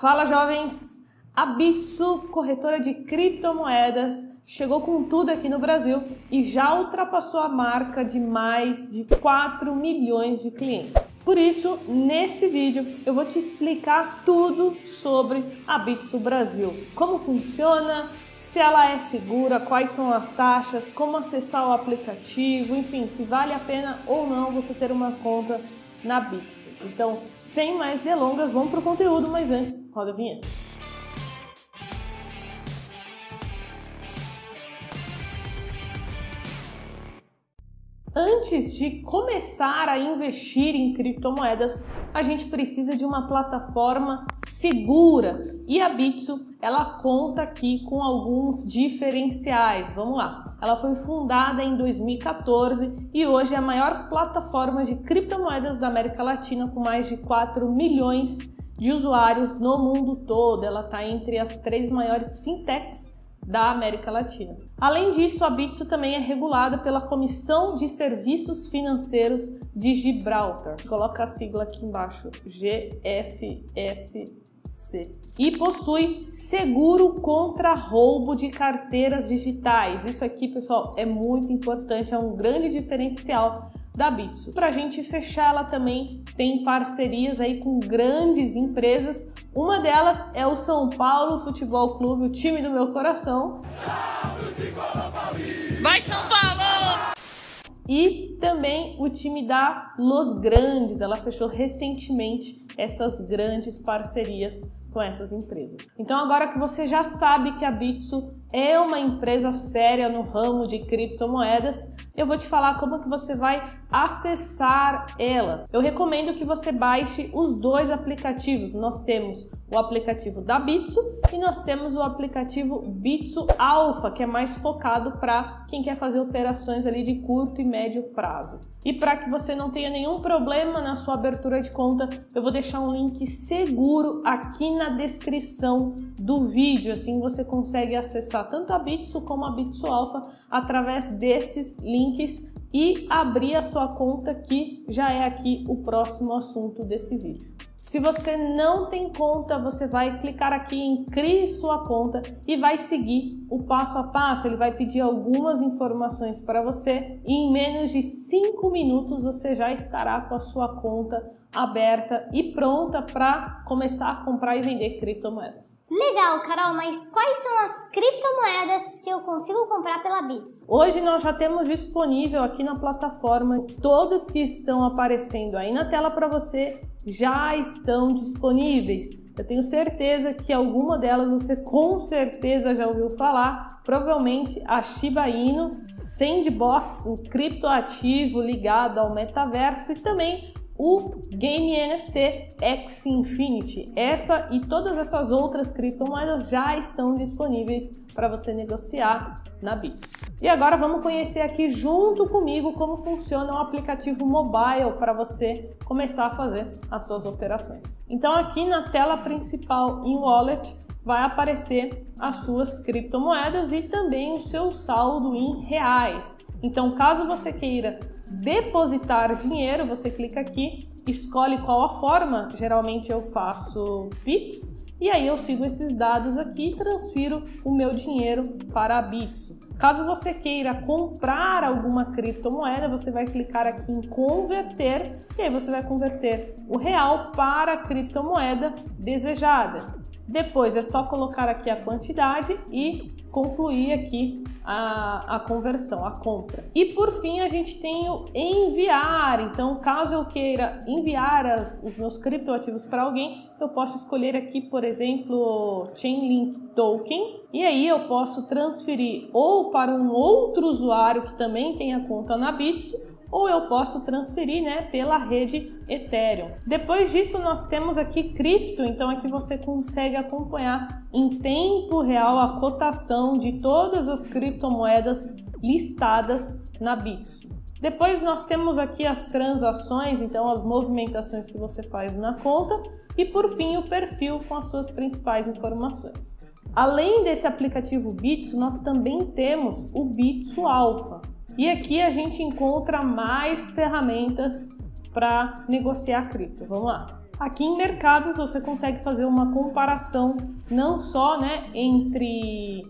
Fala jovens! A Bitsu, corretora de criptomoedas, chegou com tudo aqui no Brasil e já ultrapassou a marca de mais de 4 milhões de clientes. Por isso, nesse vídeo eu vou te explicar tudo sobre a Bitsu Brasil, como funciona, se ela é segura, quais são as taxas, como acessar o aplicativo, enfim, se vale a pena ou não você ter uma conta na Bitsu. Então, sem mais delongas, vamos para o conteúdo, mas antes, roda a vinheta. Antes de começar a investir em criptomoedas, a gente precisa de uma plataforma segura. E a Bitso, ela conta aqui com alguns diferenciais. Vamos lá. Ela foi fundada em 2014 e hoje é a maior plataforma de criptomoedas da América Latina com mais de 4 milhões de usuários no mundo todo. Ela está entre as três maiores fintechs da América Latina. Além disso, a Bitso também é regulada pela Comissão de Serviços Financeiros de Gibraltar. Coloca a sigla aqui embaixo, GFSC. E possui seguro contra roubo de carteiras digitais. Isso aqui, pessoal, é muito importante, é um grande diferencial da Bitso. Para a gente fechar, ela também tem parcerias aí com grandes empresas. Uma delas é o São Paulo Futebol Clube, o time do meu coração. Vai São Paulo! E também o time da Los Grandes. Ela fechou recentemente essas grandes parcerias com essas empresas. Então agora que você já sabe que a Bitso é uma empresa séria no ramo de criptomoedas, eu vou te falar como que você vai acessar ela. Eu recomendo que você baixe os dois aplicativos. Nós temos o aplicativo da Bitso e nós temos o aplicativo Bitso Alpha, que é mais focado para quem quer fazer operações ali de curto e médio prazo. E para que você não tenha nenhum problema na sua abertura de conta, eu vou deixar um link seguro aqui na descrição do vídeo, assim você consegue acessar tanto a Bitso como a Bitso Alpha através desses links e abrir a sua conta que já é aqui o próximo assunto desse vídeo. Se você não tem conta, você vai clicar aqui em Crie sua conta e vai seguir o passo a passo. Ele vai pedir algumas informações para você e em menos de 5 minutos você já estará com a sua conta aberta e pronta para começar a comprar e vender criptomoedas. Legal, Carol, mas quais são as criptomoedas que eu consigo comprar pela Bits? Hoje nós já temos disponível aqui na plataforma todas que estão aparecendo aí na tela para você já estão disponíveis. Eu tenho certeza que alguma delas você com certeza já ouviu falar. Provavelmente a Shiba Inu, Sandbox, um criptoativo ligado ao metaverso e também o Game NFT X Infinity. Essa e todas essas outras criptomoedas já estão disponíveis para você negociar na Bits. E agora vamos conhecer aqui junto comigo como funciona o aplicativo mobile para você começar a fazer as suas operações. Então aqui na tela principal em Wallet vai aparecer as suas criptomoedas e também o seu saldo em reais. Então, caso você queira depositar dinheiro, você clica aqui, escolhe qual a forma. Geralmente eu faço Pix e aí eu sigo esses dados aqui e transfiro o meu dinheiro para a Bitso. Caso você queira comprar alguma criptomoeda, você vai clicar aqui em converter e aí você vai converter o real para a criptomoeda desejada. Depois é só colocar aqui a quantidade e concluir aqui a, a conversão, a compra. E por fim a gente tem o enviar. Então, caso eu queira enviar as, os meus criptoativos para alguém, eu posso escolher aqui, por exemplo, Chainlink Token, e aí eu posso transferir ou para um outro usuário que também tenha conta na Bitso ou eu posso transferir né, pela rede Ethereum. Depois disso, nós temos aqui cripto, então aqui você consegue acompanhar em tempo real a cotação de todas as criptomoedas listadas na Bitso. Depois nós temos aqui as transações, então as movimentações que você faz na conta e por fim o perfil com as suas principais informações. Além desse aplicativo Bitso, nós também temos o Bitso Alpha. E aqui a gente encontra mais ferramentas para negociar cripto. Vamos lá. Aqui em mercados você consegue fazer uma comparação não só né, entre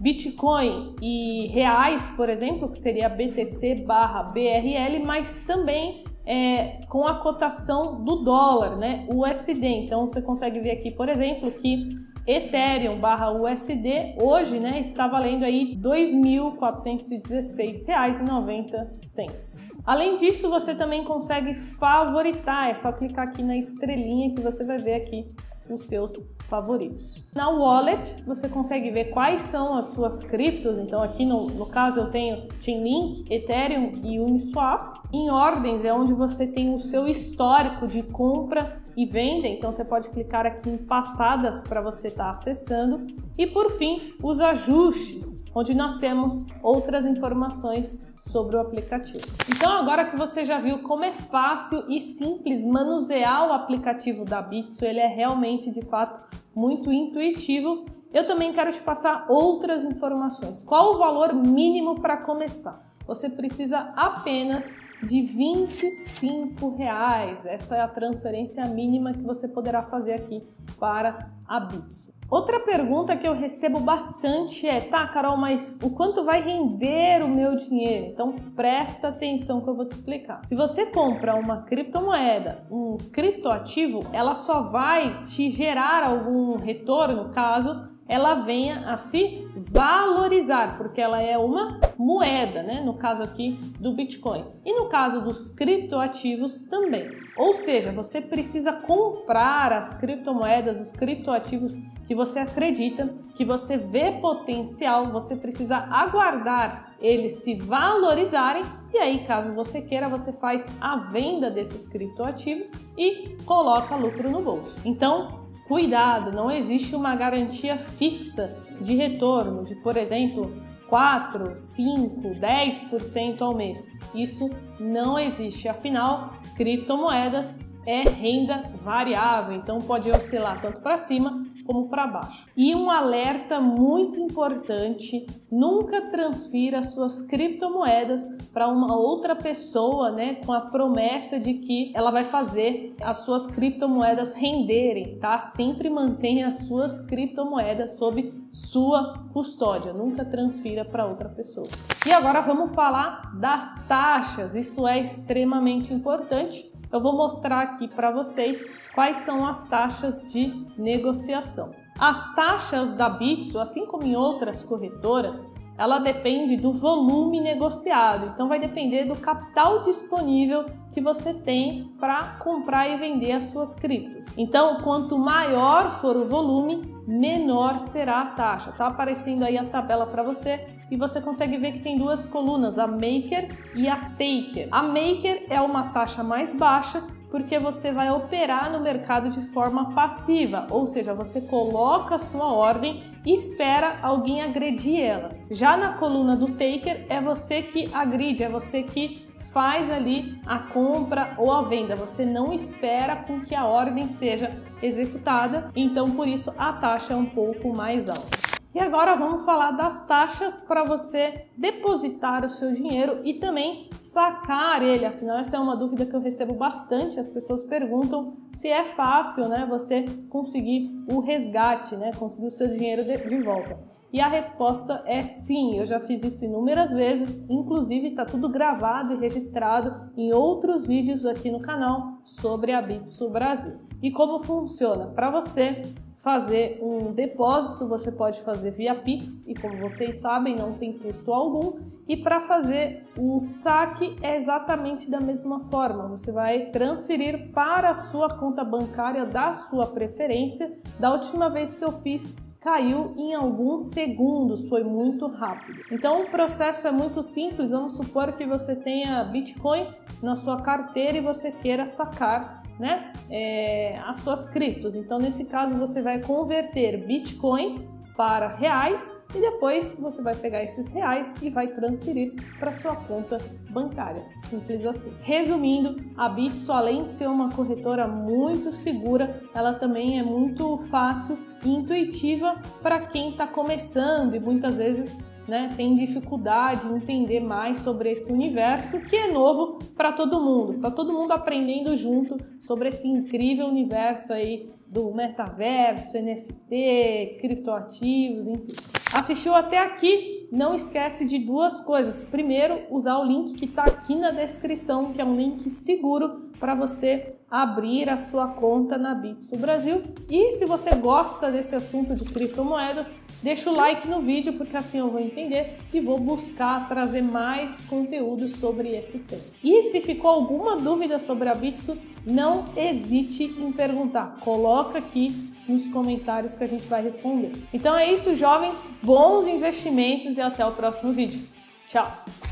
Bitcoin e reais, por exemplo, que seria BTC barra BRL, mas também é, com a cotação do dólar, né, USD. Então você consegue ver aqui, por exemplo, que Ethereum barra USD hoje né, está valendo aí R$ 2.416,90. Além disso, você também consegue favoritar, é só clicar aqui na estrelinha que você vai ver aqui os seus favoritos. Na wallet você consegue ver quais são as suas criptos, então aqui no, no caso eu tenho Chainlink, Ethereum e Uniswap. Em ordens é onde você tem o seu histórico de compra e venda, então você pode clicar aqui em passadas para você estar tá acessando. E por fim, os ajustes, onde nós temos outras informações sobre o aplicativo. Então agora que você já viu como é fácil e simples manusear o aplicativo da Bitso, ele é realmente de fato muito intuitivo. Eu também quero te passar outras informações. Qual o valor mínimo para começar? Você precisa apenas de 25 reais. Essa é a transferência mínima que você poderá fazer aqui para a Bitso. Outra pergunta que eu recebo bastante é: tá, Carol, mas o quanto vai render o meu dinheiro? Então presta atenção que eu vou te explicar. Se você compra uma criptomoeda, um criptoativo, ela só vai te gerar algum retorno caso ela venha a se valorizar, porque ela é uma moeda, né? No caso aqui do Bitcoin. E no caso dos criptoativos também. Ou seja, você precisa comprar as criptomoedas, os criptoativos que você acredita, que você vê potencial, você precisa aguardar eles se valorizarem e aí, caso você queira, você faz a venda desses criptoativos e coloca lucro no bolso. Então, Cuidado, não existe uma garantia fixa de retorno de, por exemplo, 4, 5, 10% ao mês. Isso não existe. Afinal, criptomoedas é renda variável, então pode oscilar tanto para cima como para baixo. E um alerta muito importante: nunca transfira suas criptomoedas para uma outra pessoa, né, com a promessa de que ela vai fazer as suas criptomoedas renderem, tá? Sempre mantenha as suas criptomoedas sob sua custódia, nunca transfira para outra pessoa. E agora vamos falar das taxas. Isso é extremamente importante eu vou mostrar aqui para vocês quais são as taxas de negociação. As taxas da Bitso, assim como em outras corretoras, ela depende do volume negociado. Então vai depender do capital disponível que você tem para comprar e vender as suas criptos. Então, quanto maior for o volume, menor será a taxa. Tá aparecendo aí a tabela para você e você consegue ver que tem duas colunas, a Maker e a Taker. A Maker é uma taxa mais baixa porque você vai operar no mercado de forma passiva, ou seja, você coloca a sua ordem e espera alguém agredir ela. Já na coluna do taker é você que agride, é você que faz ali a compra ou a venda. Você não espera com que a ordem seja executada, então por isso a taxa é um pouco mais alta. E agora vamos falar das taxas para você depositar o seu dinheiro e também sacar ele. Afinal, essa é uma dúvida que eu recebo bastante. As pessoas perguntam se é fácil, né, você conseguir o resgate, né, conseguir o seu dinheiro de, de volta. E a resposta é sim, eu já fiz isso inúmeras vezes, inclusive está tudo gravado e registrado em outros vídeos aqui no canal sobre a Bitsu Brasil. E como funciona? Para você fazer um depósito, você pode fazer via Pix e como vocês sabem, não tem custo algum. E para fazer o saque é exatamente da mesma forma. Você vai transferir para a sua conta bancária da sua preferência. Da última vez que eu fiz, caiu em alguns segundos, foi muito rápido. Então o processo é muito simples. Vamos supor que você tenha Bitcoin na sua carteira e você queira sacar né, é, as suas criptos. Então, nesse caso, você vai converter Bitcoin para reais e depois você vai pegar esses reais e vai transferir para sua conta bancária. Simples assim. Resumindo, a Bitso, além de ser uma corretora muito segura, ela também é muito fácil e intuitiva para quem está começando e muitas vezes né, tem dificuldade em entender mais sobre esse universo que é novo para todo mundo. Está todo mundo aprendendo junto sobre esse incrível universo aí do metaverso, NFT, criptoativos, enfim. Assistiu até aqui? Não esquece de duas coisas. Primeiro, usar o link que está aqui na descrição, que é um link seguro para você abrir a sua conta na Bitso Brasil. E se você gosta desse assunto de criptomoedas, deixa o like no vídeo, porque assim eu vou entender e vou buscar trazer mais conteúdo sobre esse tema. E se ficou alguma dúvida sobre a Bitso, não hesite em perguntar. Coloca aqui nos comentários que a gente vai responder. Então é isso, jovens. Bons investimentos e até o próximo vídeo. Tchau!